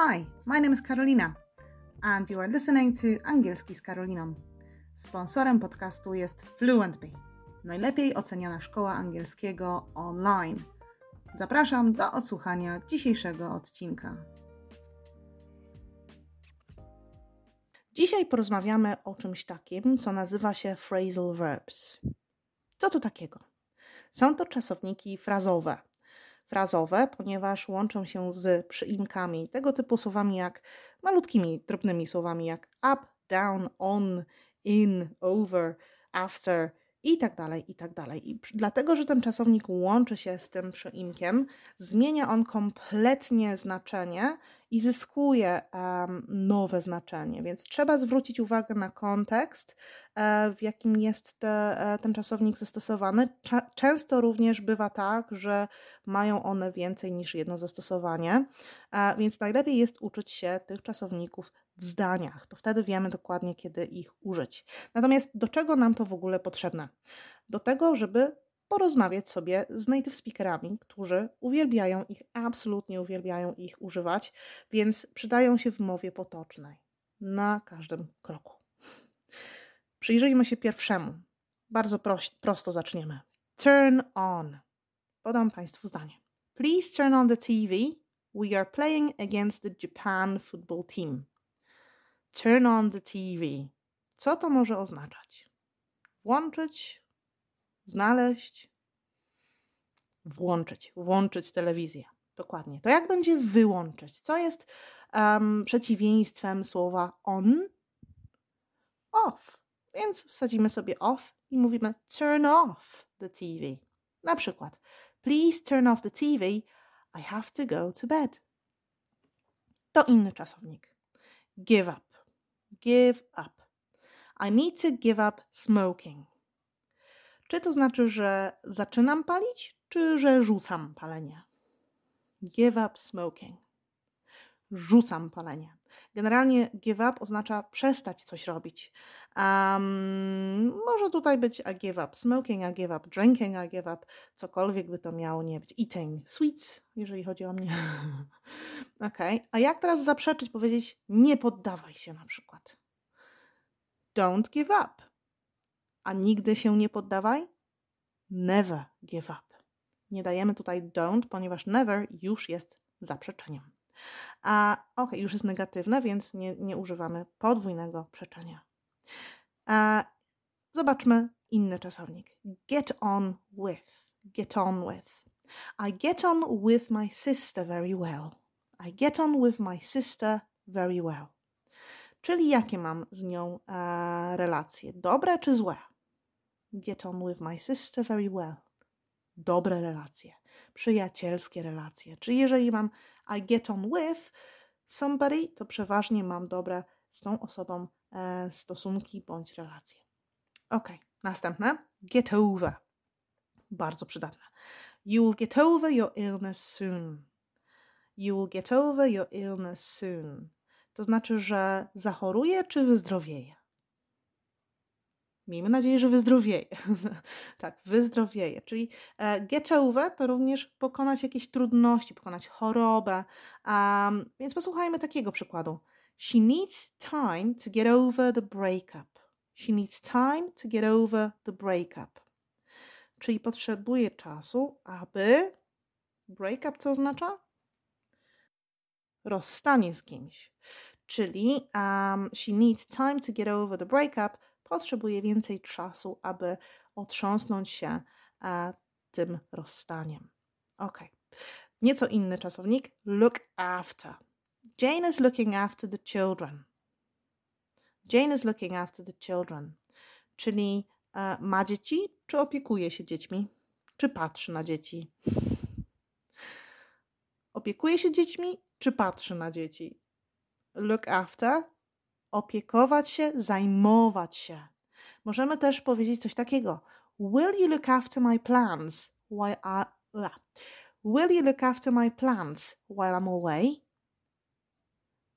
Hi, my name is Karolina and you are listening to Angielski z Karoliną. Sponsorem podcastu jest FluentBee, najlepiej oceniana szkoła angielskiego online. Zapraszam do odsłuchania dzisiejszego odcinka. Dzisiaj porozmawiamy o czymś takim, co nazywa się phrasal verbs. Co to takiego? Są to czasowniki frazowe. Frazowe, ponieważ łączą się z przyimkami, tego typu słowami jak malutkimi, drobnymi słowami jak up, down, on, in, over, after i tak dalej, i tak dalej. I dlatego, że ten czasownik łączy się z tym przyimkiem, zmienia on kompletnie znaczenie i zyskuje um, nowe znaczenie. Więc trzeba zwrócić uwagę na kontekst, e, w jakim jest te, e, ten czasownik zastosowany. Cza często również bywa tak, że mają one więcej niż jedno zastosowanie, e, więc najlepiej jest uczyć się tych czasowników w zdaniach. To wtedy wiemy dokładnie, kiedy ich użyć. Natomiast do czego nam to w ogóle potrzebne? Do tego, żeby porozmawiać sobie z native speakerami, którzy uwielbiają ich, absolutnie uwielbiają ich używać, więc przydają się w mowie potocznej na każdym kroku. Przyjrzyjmy się pierwszemu. Bardzo prosto zaczniemy. Turn on. Podam Państwu zdanie. Please turn on the TV. We are playing against the Japan football team. Turn on the TV. Co to może oznaczać? Włączyć, znaleźć, włączyć, włączyć telewizję. Dokładnie. To jak będzie wyłączyć? Co jest um, przeciwieństwem słowa on? Off. Więc wsadzimy sobie off i mówimy turn off the TV. Na przykład, please turn off the TV. I have to go to bed. To inny czasownik. Give up. Give up. I need to give up smoking. Czy to znaczy, że zaczynam palić, czy że rzucam palenie? Give up smoking. Rzucam palenie. Generalnie give up oznacza przestać coś robić. Um, może tutaj być I give up smoking, I give up drinking, I give up cokolwiek by to miało nie być. Eating sweets, jeżeli chodzi o mnie. ok. A jak teraz zaprzeczyć, powiedzieć nie poddawaj się na przykład? Don't give up a nigdy się nie poddawaj? Never give up. Nie dajemy tutaj don't, ponieważ never już jest zaprzeczeniem. A ok, już jest negatywne, więc nie, nie używamy podwójnego przeczenia. A, zobaczmy inny czasownik. Get on with. Get on with. I get on with my sister very well. I get on with my sister very well. Czyli jakie mam z nią e, relacje? Dobre czy złe? Get on with my sister very well. Dobre relacje, przyjacielskie relacje. Czy jeżeli mam I get on with somebody, to przeważnie mam dobre z tą osobą e, stosunki bądź relacje. Ok, następne. Get over. Bardzo przydatne. You will get over your illness soon. You will get over your illness soon. To znaczy, że zachoruje czy wyzdrowieje. Miejmy nadzieję, że wyzdrowieje. tak, wyzdrowieje. Czyli e, over to również pokonać jakieś trudności, pokonać chorobę. Um, więc posłuchajmy takiego przykładu. She needs time to get over the breakup. She needs time to get over the breakup. Czyli potrzebuje czasu, aby. Breakup co oznacza? Rozstanie z kimś. Czyli um, she needs time to get over the breakup potrzebuje więcej czasu, aby otrząsnąć się tym rozstaniem. Ok. Nieco inny czasownik. Look after. Jane is looking after the children. Jane is looking after the children. Czyli e, ma dzieci, czy opiekuje się dziećmi? Czy patrzy na dzieci? Opiekuje się dziećmi, czy patrzy na dzieci? Look after opiekować się, zajmować się. Możemy też powiedzieć coś takiego. Will you look after my plants while I... Will you look after my plants while I'm away?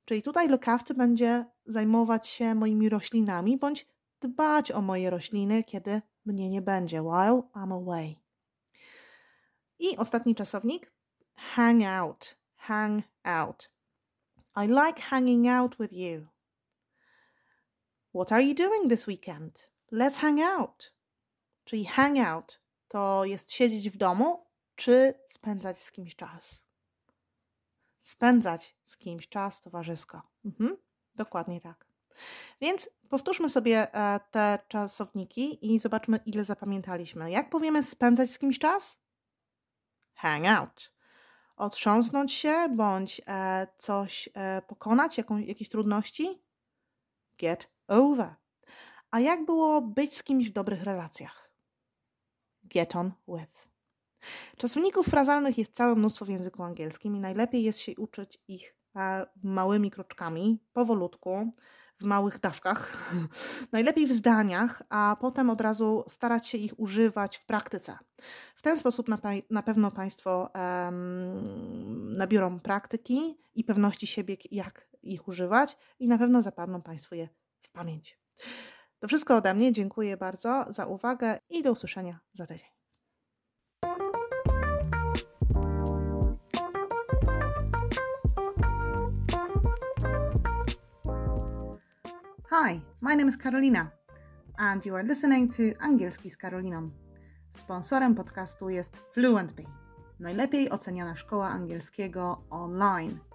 Czyli tutaj look after będzie zajmować się moimi roślinami bądź dbać o moje rośliny, kiedy mnie nie będzie, while I'm away. I ostatni czasownik hang out, hang out. I like hanging out with you. What are you doing this weekend? Let's hang out. Czyli hang out to jest siedzieć w domu, czy spędzać z kimś czas. Spędzać z kimś czas towarzysko. Mhm, dokładnie tak. Więc powtórzmy sobie e, te czasowniki i zobaczmy, ile zapamiętaliśmy. Jak powiemy spędzać z kimś czas? Hang out. Otrząsnąć się bądź e, coś e, pokonać, jakieś trudności? Get over. A jak było być z kimś w dobrych relacjach? Get on with. Czasowników frazalnych jest całe mnóstwo w języku angielskim i najlepiej jest się uczyć ich małymi kroczkami, powolutku, w małych dawkach, najlepiej w zdaniach, a potem od razu starać się ich używać w praktyce. W ten sposób na, na pewno Państwo um, nabiorą praktyki i pewności siebie, jak ich używać, i na pewno zapadną Państwu je pamięć. To wszystko ode mnie. Dziękuję bardzo za uwagę i do usłyszenia za tydzień. Hi, my name is Karolina and you are listening to Angielski z Karoliną. Sponsorem podcastu jest FluentBee, najlepiej oceniana szkoła angielskiego online –